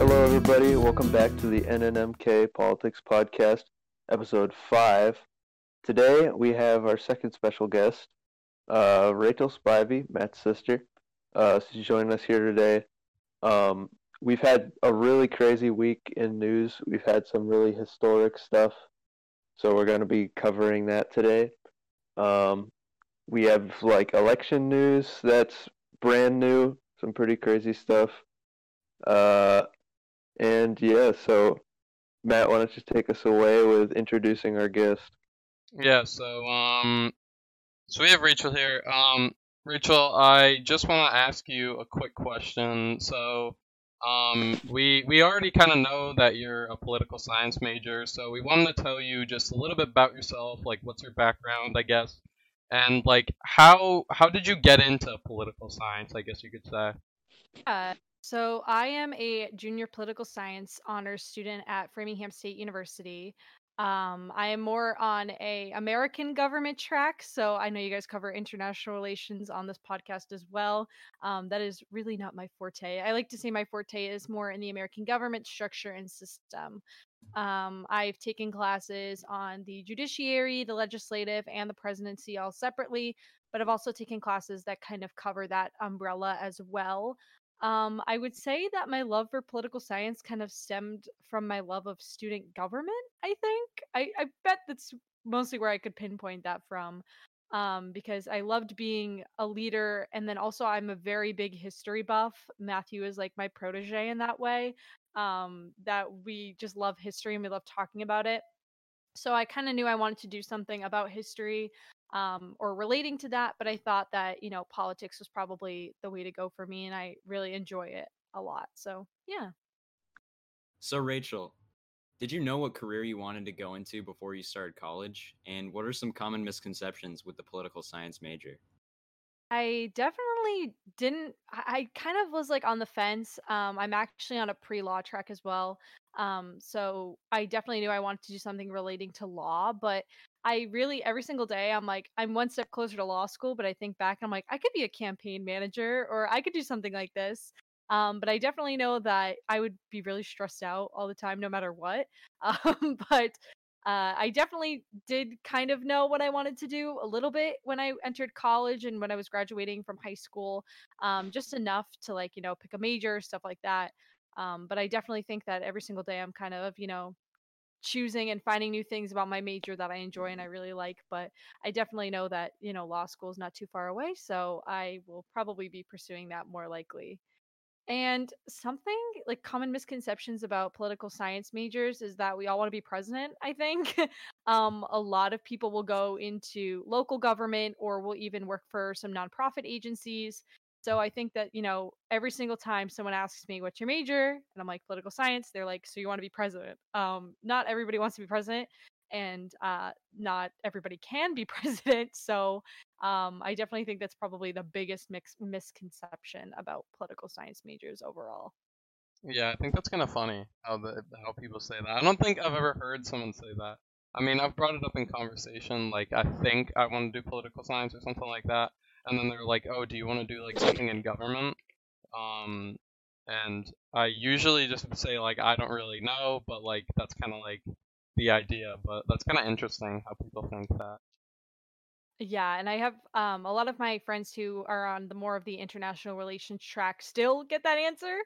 Hello, everybody. Welcome back to the NNMK Politics Podcast, episode five. Today we have our second special guest, uh, Rachel Spivey, Matt's sister. Uh, she's joining us here today. Um, we've had a really crazy week in news. We've had some really historic stuff, so we're going to be covering that today. Um, we have like election news that's brand new, some pretty crazy stuff. Uh, and yeah, so Matt, why don't you take us away with introducing our guest? Yeah, so um, so we have Rachel here. Um, Rachel, I just want to ask you a quick question. So, um, we we already kind of know that you're a political science major, so we wanted to tell you just a little bit about yourself, like what's your background, I guess, and like how how did you get into political science? I guess you could say. Yeah. So I am a junior political science honors student at Framingham State University. Um, I am more on a American government track, so I know you guys cover international relations on this podcast as well. Um, that is really not my forte. I like to say my forte is more in the American government structure and system. Um, I've taken classes on the judiciary, the legislative, and the presidency all separately, but I've also taken classes that kind of cover that umbrella as well. Um, I would say that my love for political science kind of stemmed from my love of student government, I think. I, I bet that's mostly where I could pinpoint that from. Um, because I loved being a leader, and then also I'm a very big history buff. Matthew is like my protege in that way. Um, that we just love history and we love talking about it. So I kind of knew I wanted to do something about history um, or relating to that. But I thought that, you know, politics was probably the way to go for me. And I really enjoy it a lot. So, yeah. So, Rachel, did you know what career you wanted to go into before you started college? And what are some common misconceptions with the political science major? I definitely didn't. I kind of was like on the fence. Um, I'm actually on a pre-law track as well. Um, so I definitely knew I wanted to do something relating to law, but I really every single day I'm like I'm one step closer to law school, but I think back and I'm like I could be a campaign manager or I could do something like this. Um, but I definitely know that I would be really stressed out all the time, no matter what. Um, but uh, I definitely did kind of know what I wanted to do a little bit when I entered college and when I was graduating from high school, um, just enough to like you know pick a major, stuff like that. Um, but I definitely think that every single day I'm kind of you know choosing and finding new things about my major that I enjoy and I really like. But I definitely know that, you know, law school is not too far away. So I will probably be pursuing that more likely. And something like common misconceptions about political science majors is that we all want to be president, I think. um, a lot of people will go into local government or will even work for some nonprofit agencies so I think that, you know, every single time someone asks me, what's your major? And I'm like, political science, they're like, so you want to be president? Um, not everybody wants to be president and uh, not everybody can be president. So um, I definitely think that's probably the biggest mix- misconception about political science majors overall. Yeah, I think that's kind of funny how the how people say that. I don't think I've ever heard someone say that. I mean, I've brought it up in conversation, like I think I want to do political science or something like that, and then they're like, "Oh, do you want to do like something in government?" Um, and I usually just say like, "I don't really know," but like that's kind of like the idea. But that's kind of interesting how people think that. Yeah, and I have um, a lot of my friends who are on the more of the international relations track still get that answer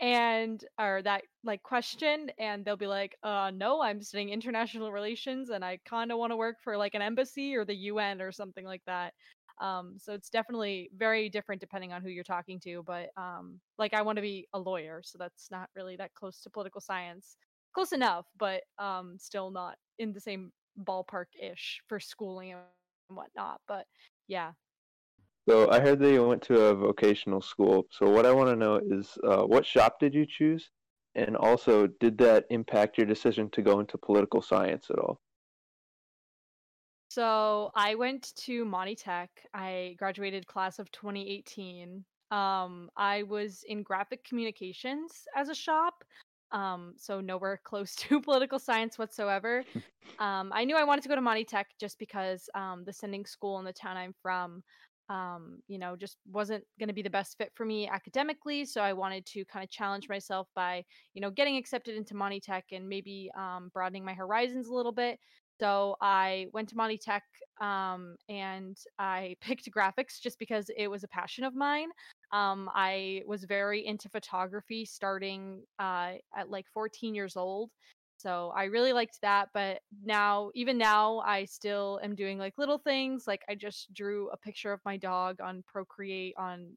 and or that like question and they'll be like, "Uh no, I'm studying international relations and I kind of want to work for like an embassy or the UN or something like that." Um, so it's definitely very different depending on who you're talking to. But um, like I want to be a lawyer, so that's not really that close to political science. Close enough, but um, still not in the same ballpark ish for schooling and whatnot. But yeah. So I heard that you went to a vocational school. So what I want to know is, uh, what shop did you choose, and also did that impact your decision to go into political science at all? So I went to Monty Tech. I graduated class of 2018. Um, I was in graphic communications as a shop, um, so nowhere close to political science whatsoever. Um, I knew I wanted to go to Monty Tech just because um, the sending school in the town I'm from um, you know, just wasn't going to be the best fit for me academically. So I wanted to kind of challenge myself by, you know, getting accepted into Monty Tech and maybe um, broadening my horizons a little bit. So I went to Monty Tech um, and I picked graphics just because it was a passion of mine. Um, I was very into photography starting uh, at like 14 years old. So I really liked that. But now, even now, I still am doing like little things. Like I just drew a picture of my dog on Procreate on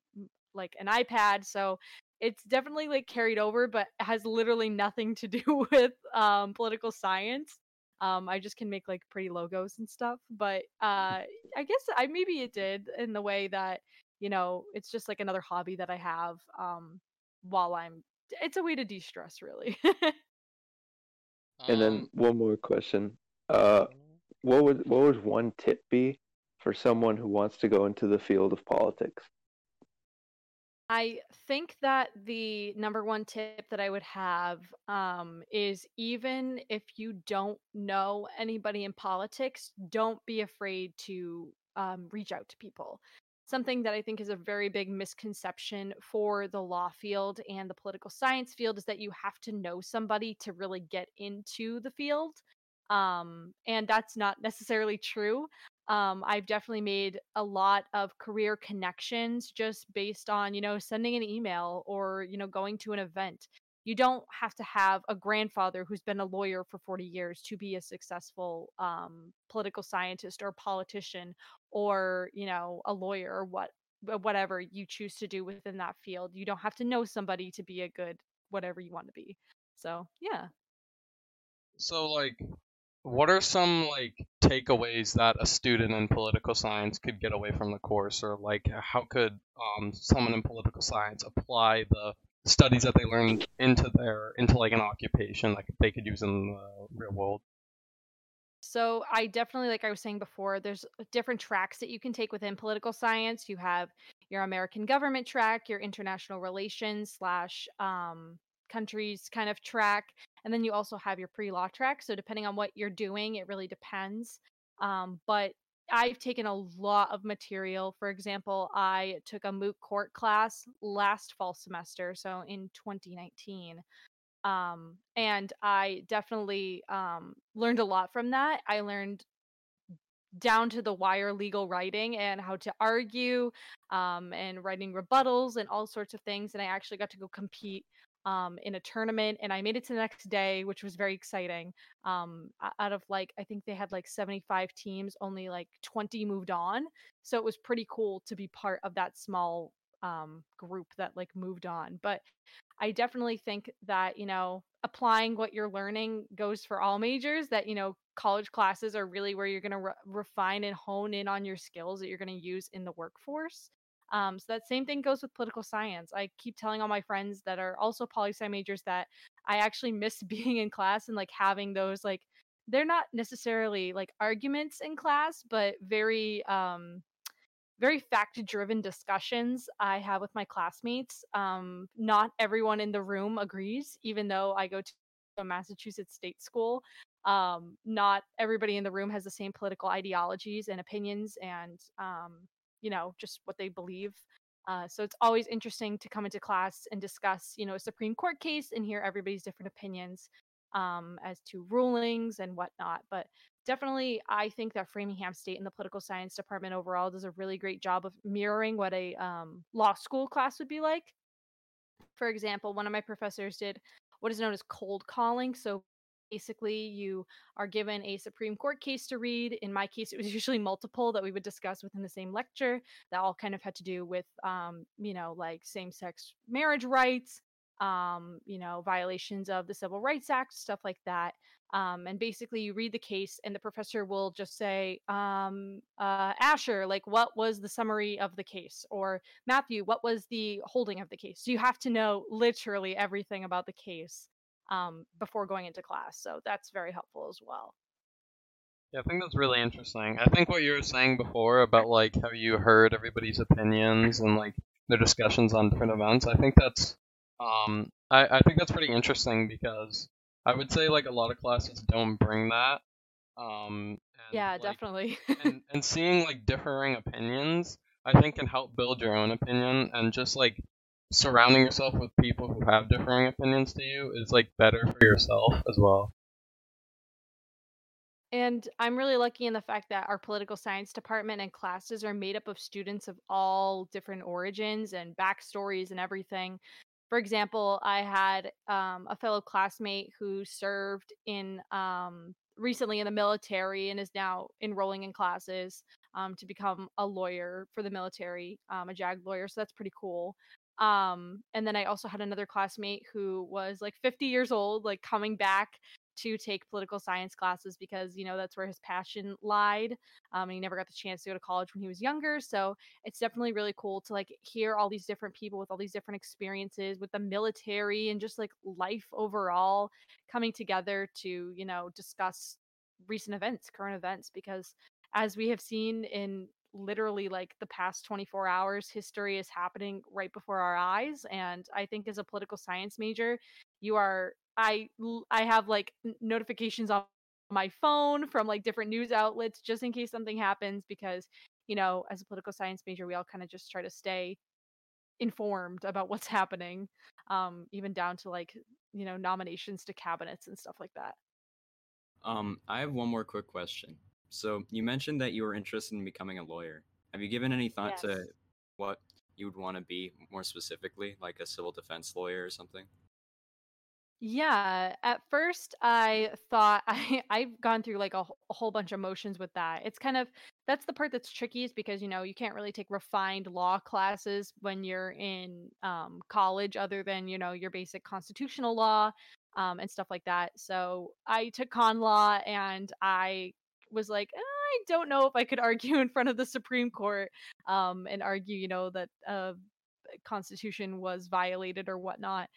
like an iPad. So it's definitely like carried over, but has literally nothing to do with um, political science. Um, I just can make like pretty logos and stuff. But uh, I guess I maybe it did in the way that you know it's just like another hobby that I have um, while I'm. It's a way to de-stress, really. And then Um, one more question. Uh, what would what would one tip be for someone who wants to go into the field of politics? I think that the number one tip that I would have um, is even if you don't know anybody in politics, don't be afraid to um, reach out to people. Something that I think is a very big misconception for the law field and the political science field is that you have to know somebody to really get into the field. Um, and that's not necessarily true um, I've definitely made a lot of career connections just based on, you know, sending an email or, you know, going to an event. You don't have to have a grandfather who's been a lawyer for 40 years to be a successful um, political scientist or politician or, you know, a lawyer or what whatever you choose to do within that field. You don't have to know somebody to be a good whatever you want to be. So, yeah. So, like, what are some like takeaways that a student in political science could get away from the course, or like how could um, someone in political science apply the studies that they learned into their into like an occupation like they could use in the real world? So I definitely, like I was saying before, there's different tracks that you can take within political science. You have your American government track, your international relations slash um, countries kind of track, and then you also have your pre-law track. So depending on what you're doing, it really depends. Um, but I've taken a lot of material. For example, I took a moot court class last fall semester, so in 2019 um and i definitely um learned a lot from that i learned down to the wire legal writing and how to argue um and writing rebuttals and all sorts of things and i actually got to go compete um in a tournament and i made it to the next day which was very exciting um out of like i think they had like 75 teams only like 20 moved on so it was pretty cool to be part of that small um group that like moved on but I definitely think that, you know, applying what you're learning goes for all majors, that, you know, college classes are really where you're going to re- refine and hone in on your skills that you're going to use in the workforce. Um, so that same thing goes with political science. I keep telling all my friends that are also poli sci majors that I actually miss being in class and like having those like they're not necessarily like arguments in class, but very um very fact driven discussions I have with my classmates. Um, not everyone in the room agrees, even though I go to a Massachusetts state school. Um, not everybody in the room has the same political ideologies and opinions and, um, you know, just what they believe. Uh, so it's always interesting to come into class and discuss, you know, a Supreme Court case and hear everybody's different opinions um, as to rulings and whatnot. But definitely i think that framingham state and the political science department overall does a really great job of mirroring what a um, law school class would be like for example one of my professors did what is known as cold calling so basically you are given a supreme court case to read. In my case it was usually multiple that we would discuss within the same lecture that all kind of had to do with um, you know like same-sex marriage rights um, you know violations of the civil rights act stuff like that. Um, and basically you read the case and the professor will just say um, uh, asher like what was the summary of the case? or matthew what was the holding of the case? So you have to know literally everything about the case um, before going into class so that's very helpful as well Yeah, I think that's really interesting. I think what you were saying before about like how you heard everybody's opinions and like their discussions on different events, I think that's um I, I think that's pretty interesting because I would say like a lot of classes don't bring that. Um and yeah like, definitely and, and seeing like differing opinions, I think can help build your own opinion and just like surrounding yourself with people who have differing opinions to you is like better for yourself as well. And I'm really lucky in the fact that our political science department and classes are made up of students of all different origins and backstories and everything. For example, I had um, a fellow classmate who served in um, recently in the military and is now enrolling in classes um, to become a lawyer for the military, um, a JAG lawyer. So that's pretty cool. Um, and then I also had another classmate who was like 50 years old, like coming back to take political science classes because you know that's where his passion lied um, and he never got the chance to go to college when he was younger so it's definitely really cool to like hear all these different people with all these different experiences with the military and just like life overall coming together to you know discuss recent events current events because as we have seen in literally like the past 24 hours history is happening right before our eyes and i think as a political science major you are I I have like notifications on my phone from like different news outlets just in case something happens because you know as a political science major we all kind of just try to stay informed about what's happening um even down to like you know nominations to cabinets and stuff like that. Um i have one more quick question so you mentioned that you were interested in becoming a lawyer have you given any thought yes. to what you would want to be more specifically like a civil defense lawyer or something yeah, at first I thought I I've gone through like a, a whole bunch of motions with that. It's kind of that's the part that's tricky is because you know you can't really take refined law classes when you're in um, college other than you know your basic constitutional law um, and stuff like that. So I took con law and I was like "Eh, I don't know if I could argue in front of the Supreme Court um, and argue you know that uh, Constitution was violated or whatnot.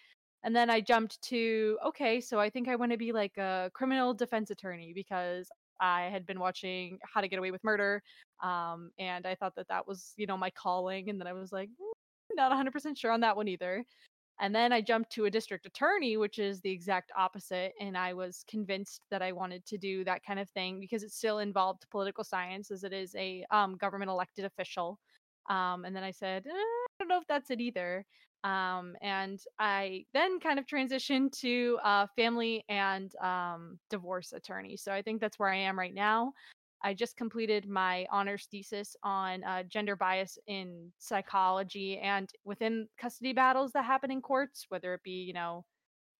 And then I jumped to, okay, so I think I want to be like a criminal defense attorney because I had been watching How to Get Away with Murder. Um, and I thought that that was, you know, my calling. And then I was like, "Mm, not 100% sure on that one either. And then I jumped to a district attorney, which is the exact opposite. And I was convinced that I wanted to do that kind of thing because it still involved political science as it is a um, government elected official. Um, and then I said, eh, I don't know if that's it either. Um, and I then kind of transitioned to uh, family and um, divorce attorney. So I think that's where I am right now. I just completed my honors thesis on uh, gender bias in psychology and within custody battles that happen in courts, whether it be, you know,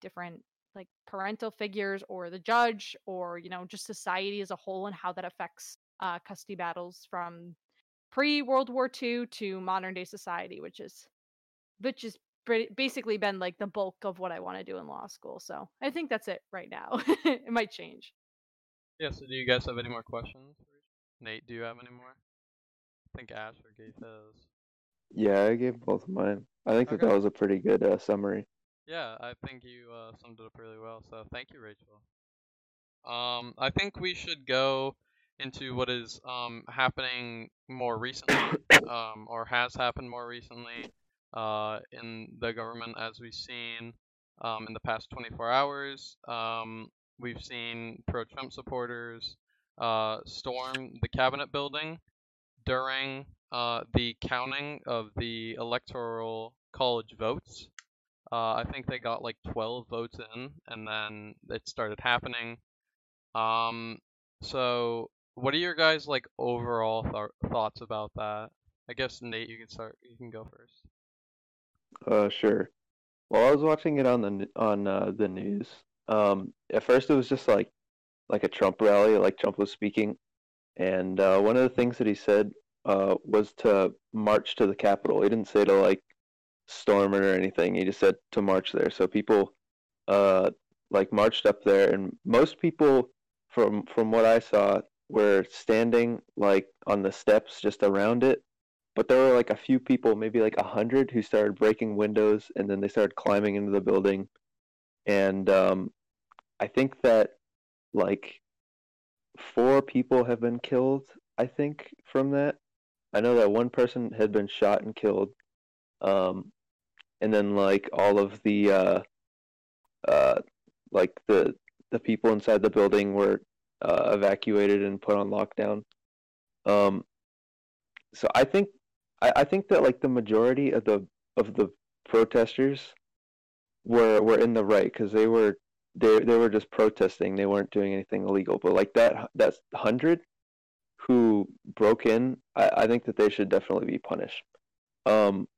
different like parental figures or the judge or, you know, just society as a whole and how that affects uh, custody battles from pre World War II to modern day society, which is which is basically been like the bulk of what I want to do in law school. So I think that's it right now. it might change. Yeah, so do you guys have any more questions? Nate, do you have any more? I think Asher gave his. Yeah, I gave both of mine. I think that that was a pretty good uh, summary. Yeah, I think you uh, summed it up really well. So thank you, Rachel. Um, I think we should go into what is um happening more recently, um, or has happened more recently, uh, in the government as we've seen, um, in the past 24 hours. Um, we've seen pro-Trump supporters, uh, storm the cabinet building during uh the counting of the electoral college votes. Uh, I think they got like 12 votes in, and then it started happening. Um, so what are your guys like overall th- thoughts about that? I guess Nate, you can start. You can go first. Uh, sure. Well, I was watching it on the on uh, the news. Um, at first it was just like like a Trump rally, like Trump was speaking, and uh, one of the things that he said uh, was to march to the Capitol. He didn't say to like storm it or anything. He just said to march there. So people uh, like marched up there, and most people from from what I saw were standing like on the steps just around it but there were like a few people, maybe like a hundred, who started breaking windows, and then they started climbing into the building. And um, I think that like four people have been killed. I think from that. I know that one person had been shot and killed. Um, and then like all of the uh, uh, like the the people inside the building were uh, evacuated and put on lockdown. Um, so I think I, I think that like the majority of the of the protesters were were in the right because they were they they were just protesting. They weren't doing anything illegal. But like that that hundred who broke in, I, I think that they should definitely be punished. Um,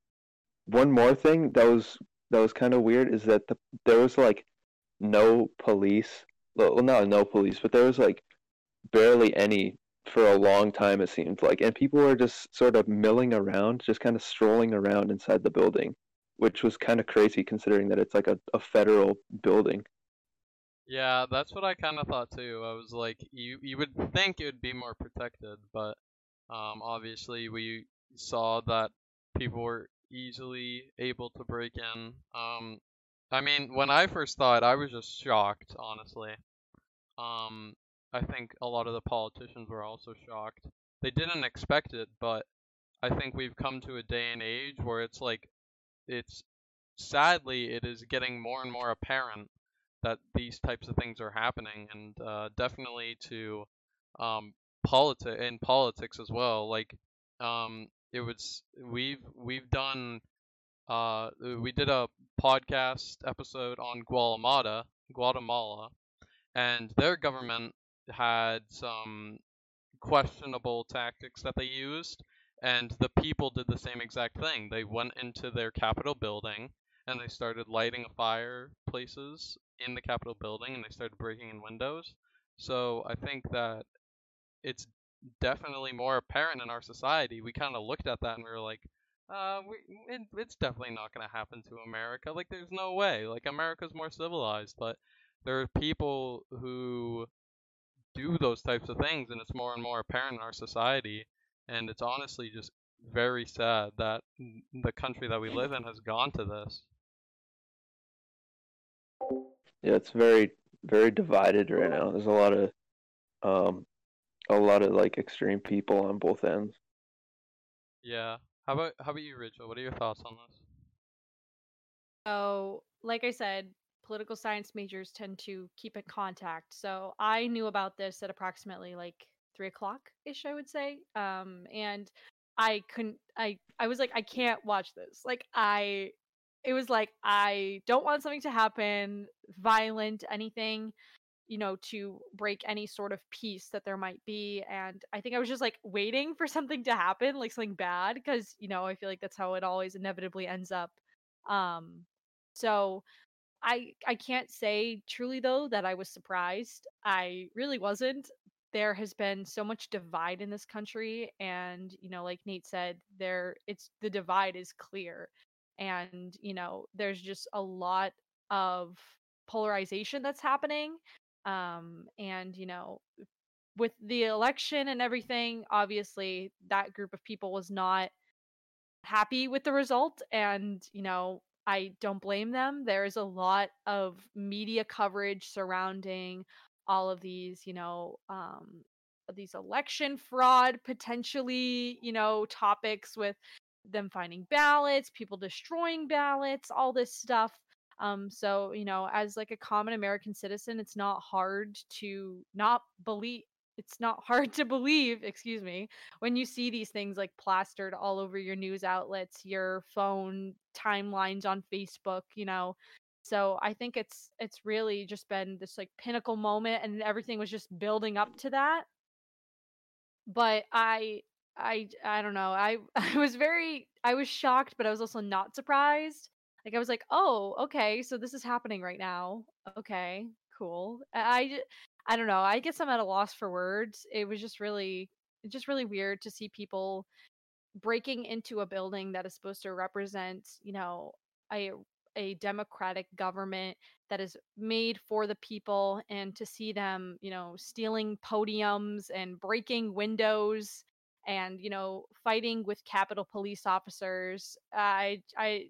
one more thing that was that was kind of weird is that the, there was like no police. Well, not no police, but there was like barely any for a long time. It seemed like, and people were just sort of milling around, just kind of strolling around inside the building, which was kind of crazy considering that it's like a, a federal building. Yeah, that's what I kind of thought too. I was like, you you would think it would be more protected, but um, obviously we saw that people were easily able to break in. Um, I mean, when I first thought, I was just shocked, honestly. Um, I think a lot of the politicians were also shocked. They didn't expect it, but I think we've come to a day and age where it's like, it's sadly, it is getting more and more apparent that these types of things are happening, and uh, definitely to um, politi- in politics as well. Like, um, it was we've we've done uh, we did a podcast episode on Guatemala, Guatemala, and their government had some questionable tactics that they used, and the people did the same exact thing. They went into their Capitol building and they started lighting fire places in the Capitol building and they started breaking in windows. So I think that it's definitely more apparent in our society. We kind of looked at that and we were like, uh, we, it, it's definitely not going to happen to America. Like, there's no way. Like, America's more civilized, but there are people who do those types of things, and it's more and more apparent in our society. And it's honestly just very sad that the country that we live in has gone to this. Yeah, it's very very divided right now. There's a lot of um a lot of like extreme people on both ends. Yeah. How about how about you, Rachel? What are your thoughts on this? So, like I said, political science majors tend to keep in contact. So I knew about this at approximately like three o'clock ish, I would say. Um, and I couldn't. I I was like, I can't watch this. Like I, it was like I don't want something to happen, violent, anything, you know, to break any sort of peace that there might be. And I think I was just like waiting for something to happen, like something bad, because you know I feel like that's how it always inevitably ends up. Um, so I I can't say truly though that I was surprised. I really wasn't. There has been so much divide in this country and you know like Nate said there it's the divide is clear and you know there's just a lot of polarization that's happening um and you know with the election and everything obviously that group of people was not happy with the result and you know I don't blame them. There is a lot of media coverage surrounding all of these, you know, um, these election fraud potentially, you know, topics with them finding ballots, people destroying ballots, all this stuff. Um, so, you know, as like a common American citizen, it's not hard to not believe it's not hard to believe, excuse me, when you see these things like plastered all over your news outlets, your phone timelines on Facebook, you know. So I think it's it's really just been this like pinnacle moment and everything was just building up to that. But I I I don't know. I I was very I was shocked, but I was also not surprised. Like I was like, "Oh, okay, so this is happening right now. Okay, cool." I I don't know. I guess I'm at a loss for words. It was just really, just really weird to see people breaking into a building that is supposed to represent, you know, a a democratic government that is made for the people, and to see them, you know, stealing podiums and breaking windows and you know fighting with capitol police officers i i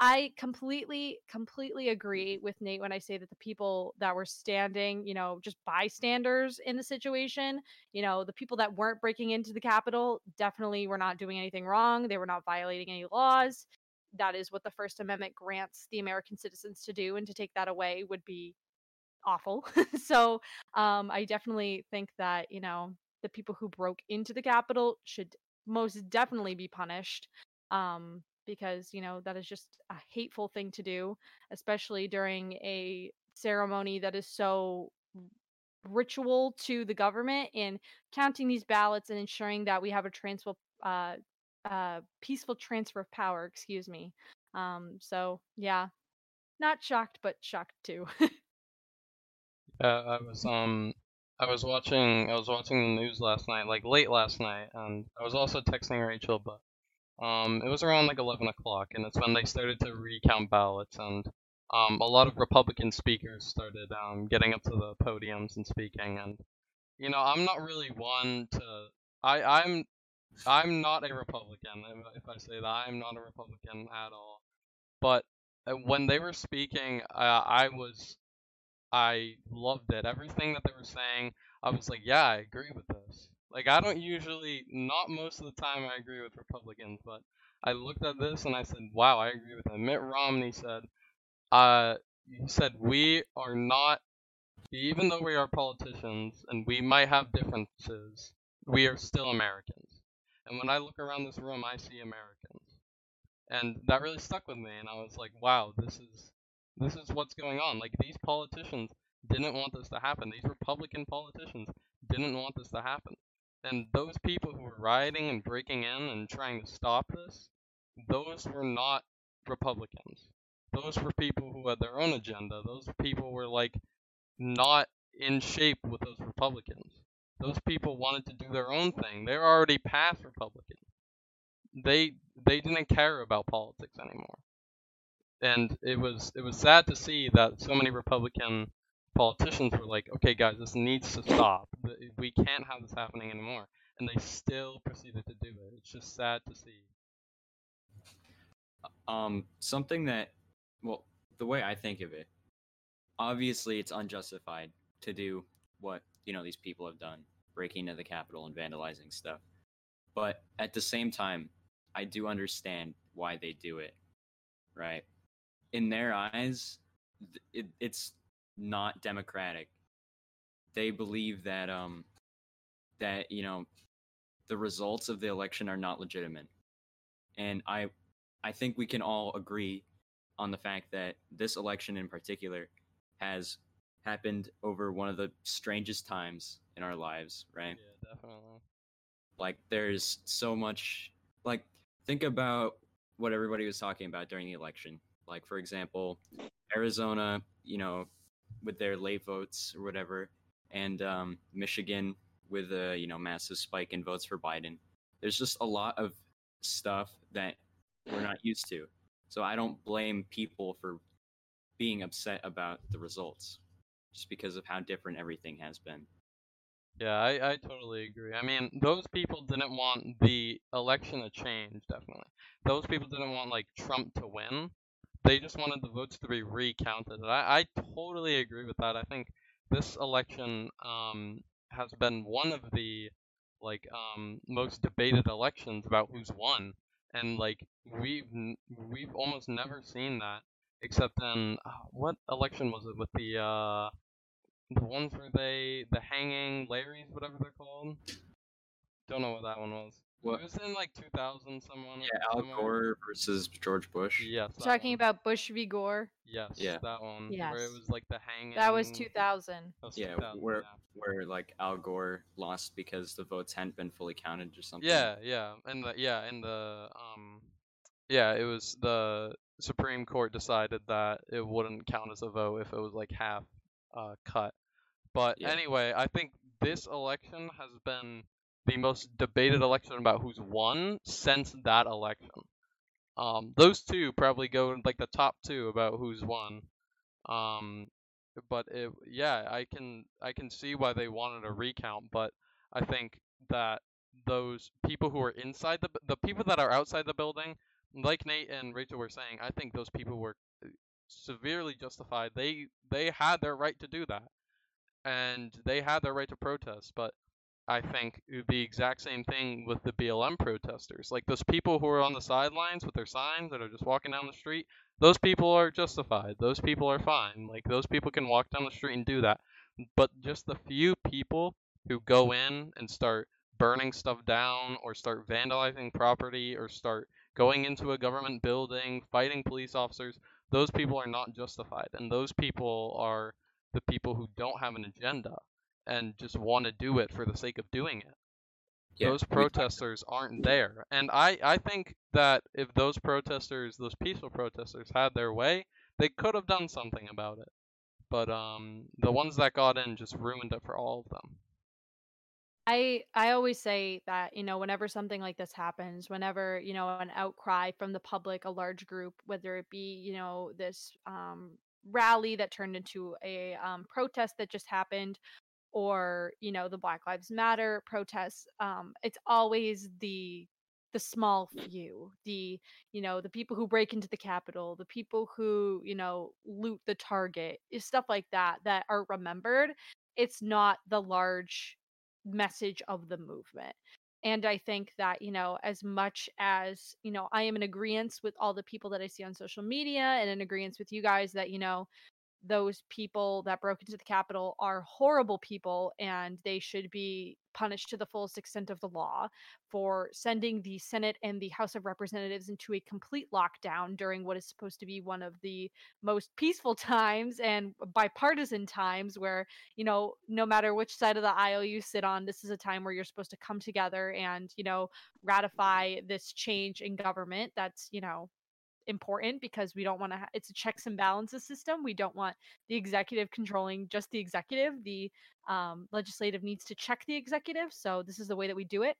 I completely, completely agree with Nate when I say that the people that were standing, you know, just bystanders in the situation, you know, the people that weren't breaking into the Capitol definitely were not doing anything wrong. They were not violating any laws. That is what the First Amendment grants the American citizens to do, and to take that away would be awful. so um, I definitely think that, you know, the people who broke into the Capitol should most definitely be punished. Um, because you know that is just a hateful thing to do, especially during a ceremony that is so ritual to the government in counting these ballots and ensuring that we have a transfer uh, uh, peaceful transfer of power excuse me. Um, so yeah. Not shocked but shocked too. Yeah, I was um I was watching I was watching the news last night, like late last night, and I was also texting Rachel, but um it was around like eleven o'clock, and it's when they started to recount ballots, and um a lot of Republican speakers started um getting up to the podiums and speaking, and you know I'm not really one to I I'm I'm not a Republican if- I say that I'm not a Republican at all, but uh, when they were speaking, I was I loved it. Everything that they were saying, I was like, yeah, I agree with this. Like, I don't usually, not most of the time, I agree with Republicans, but I looked at this and I said, wow, I agree with it. Mitt Romney said, uh, he said, we are not, even though we are politicians and we might have differences, we are still Americans. And when I look around this room, I see Americans. And that really stuck with me, and I was like, wow, this is this is what's going on. Like these politicians didn't want this to happen. These Republican politicians didn't want this to happen. And those people who were rioting and breaking in and trying to stop this, those were not Republicans. Those were people who had their own agenda. Those people were like not in shape with those Republicans. Those people wanted to do their own thing. They're already past Republicans. They they didn't care about politics anymore and it was it was sad to see that so many Republican politicians were like, "Okay, guys, this needs to stop. We can't have this happening anymore," and they still proceeded to do it. It's just sad to see. Um, something that, well, the way I think of it, obviously it's unjustified to do what you know these people have done, breaking into the Capitol and vandalizing stuff. But at the same time, I do understand why they do it, right? In their eyes, it, it's not democratic. They believe that um that you know the results of the election are not legitimate, and I I think we can all agree on the fact that this election in particular has happened over one of the strangest times in our lives, right? Yeah, definitely. Like there's so much like think about what everybody was talking about during the election. Like for example, Arizona, you know, with their late votes or whatever, and um, Michigan with a you know massive spike in votes for Biden. There's just a lot of stuff that we're not used to. So I don't blame people for being upset about the results, just because of how different everything has been. Yeah, I, I totally agree. I mean, those people didn't want the election to change, definitely. Those people didn't want, like, Trump to win. They just wanted the votes to be recounted. And I, I totally agree with that. I think this election um, has been one of the, like, um, most debated elections about who's won. And, like, we've, we've almost never seen that, except in, uh, what election was it with the, uh, the ones where they the hanging Larrys, whatever they're called. Don't know what that one was. What? It was in like 2000. Someone. Yeah, Al somewhere. Gore versus George Bush. Yes. that talking one. about bush v gore Yes. Yeah. That one. Where it was like the hanging. that was 2000 that was Yeah, 2000, where yeah. where like Al Gore lost because the votes hadn't been fully counted or something. Yeah, yeah, and the yeah, and the um, yeah, it was the Supreme Court decided that it wouldn't count as a vote if it was like half uh cut. But Yeah. anyway, I think this election has been the most debated election about who's won since that election. Um, those two probably go in, like the top two about who's won. Um, but it, yeah, I can I can see why they wanted a recount, but I think that those people who are inside the the people that are outside the building, like Nate and Rachel were saying, I think those people were severely justified. They they had their right to do that, and they had their right to protest. But I think it would be exact same thing with the BLM protesters. Like those people who are on the sidelines with their signs that are just walking down the street, those people are justified. Those people are fine. Like those people can walk down the street and do that. But just the few people who go in and start burning stuff down or start vandalizing property or start going into a government building, fighting police officers, those people are not justified. And those people are the people who don't have an agenda and just want to do it for the sake of doing it. Yeah, those protesters aren't there. And I, I think that if those protesters, those peaceful protesters, had their way, they could have done something about it. But um, the ones that got in just ruined it for all of them. I I always say that, you know, whenever something like this happens, whenever, you know, an outcry from the public, a large group, whether it be, you know, this um rally that turned into a um protest that just happened or, you know, the Black Lives Matter protests, um it's always the the small few, the, you know, the people who break into the Capitol, the people who, you know, loot the Target, is stuff like that that are remembered. It's not the large message of the movement. And I think that, you know, as much as, you know, I am in agreement with all the people that I see on social media and in agreement with you guys that, you know, those people that broke into the Capitol are horrible people and they should be punished to the fullest extent of the law for sending the Senate and the House of Representatives into a complete lockdown during what is supposed to be one of the most peaceful times and bipartisan times where you know, no matter which side of the aisle you sit on, this is a time where you're supposed to come together and, you know, ratify this change in government that's, you know, important because we don't want to ha- it's a checks and balances system we don't want the executive controlling just the executive the um, legislative needs to check the executive so this is the way that we do it.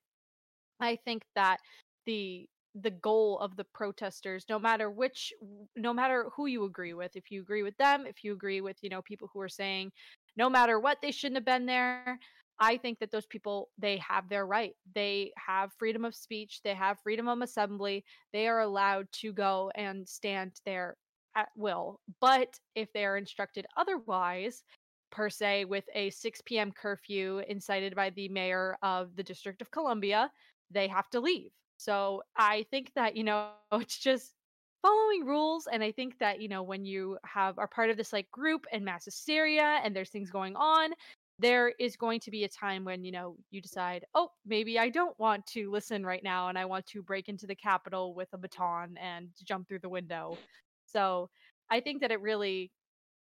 I think that the the goal of the protesters no matter which no matter who you agree with if you agree with them if you agree with you know people who are saying no matter what they shouldn't have been there i think that those people they have their right. They have freedom of speech. They have freedom of assembly. They are allowed to go and stand there at will. But if they are instructed otherwise per se with a 6 p.m curfew incited by the mayor of the district of columbia they have to leave. So i think that you know it's just following rules and i think that you know when you have are part of this like group in mass hysteria and there's things going on there is going to be a time when you know you decide oh maybe i don't want to listen right now and i want to break into the capitol with a baton and jump through the window so i think that it really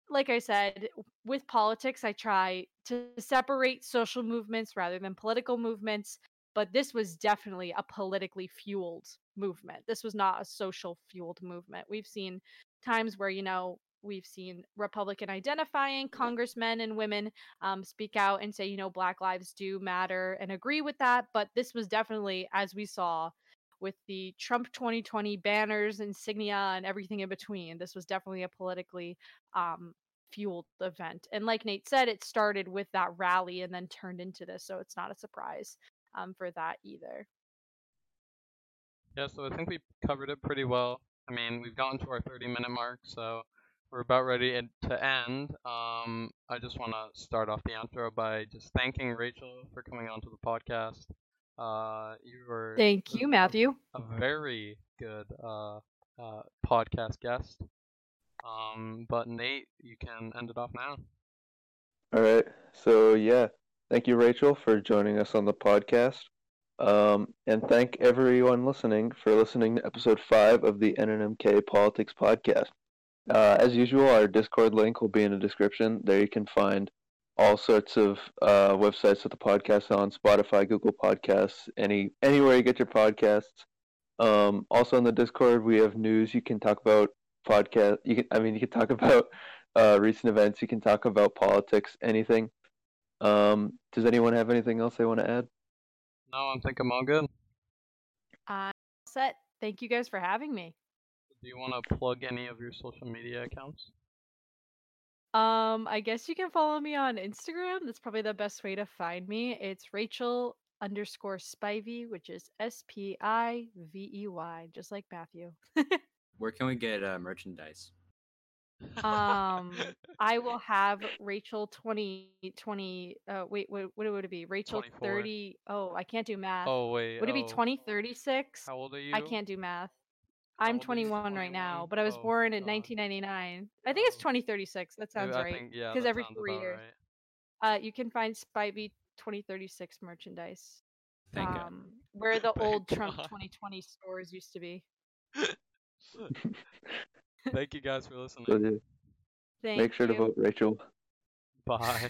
like i said with politics i try to separate social movements rather than political movements but this was definitely a politically fueled movement. This was not a social fueled movement. We've seen times where, you know, we've seen Republican identifying congressmen and women um, speak out and say, you know, Black lives do matter and agree with that. But this was definitely, as we saw with the Trump 2020 banners, insignia, and everything in between, this was definitely a politically um, fueled event. And like Nate said, it started with that rally and then turned into this. So it's not a surprise um, for that either. Yeah, so I think we covered it pretty well. I mean, we've gotten to our 30 minute mark, so we're about ready to end. Um, I just want to start off the outro by just thanking Rachel for coming onto the podcast. Uh, you were Thank a- you, Matthew. a very good uh, uh, podcast guest. Um, but Nate, you can end it off now. All right. So yeah, thank you, Rachel, for joining us on the podcast. Um, and thank everyone listening for listening to episode five of the NNMK Politics Podcast. Uh, as usual, our Discord link will be in the description. There you can find all sorts of uh, websites that the podcast on Spotify, Google Podcasts, any anywhere you get your podcasts. Um, also on the Discord, we have news. You can talk about podcast. You can, I mean, you can talk about uh, recent events. You can talk about politics, anything. Um, does anyone have anything else they want to add? No, I think I'm all good. I'm set. Thank you guys for having me. Do you want to plug any of your social media accounts? Um, I guess you can follow me on Instagram. That's probably the best way to find me. It's Rachel underscore Spivey, which is S P I V E Y, just like Matthew. Where can we get uh, merchandise? um, I will have Rachel 20, 20 uh, wait, what, what would it be? Rachel 24. 30. Oh, I can't do math. Oh wait. would it be oh, 2036? How old are you? I can't do math. I'm 21 right now, but I was oh, born in God. 1999. I think it's 2036. That sounds right. Because yeah, every four years. Right. Uh, you can find Spy 2036 merchandise. Thank um, you. Where the old Trump 2020 stores used to be. Thank you guys for listening. Thank Make sure you. to vote Rachel. Bye.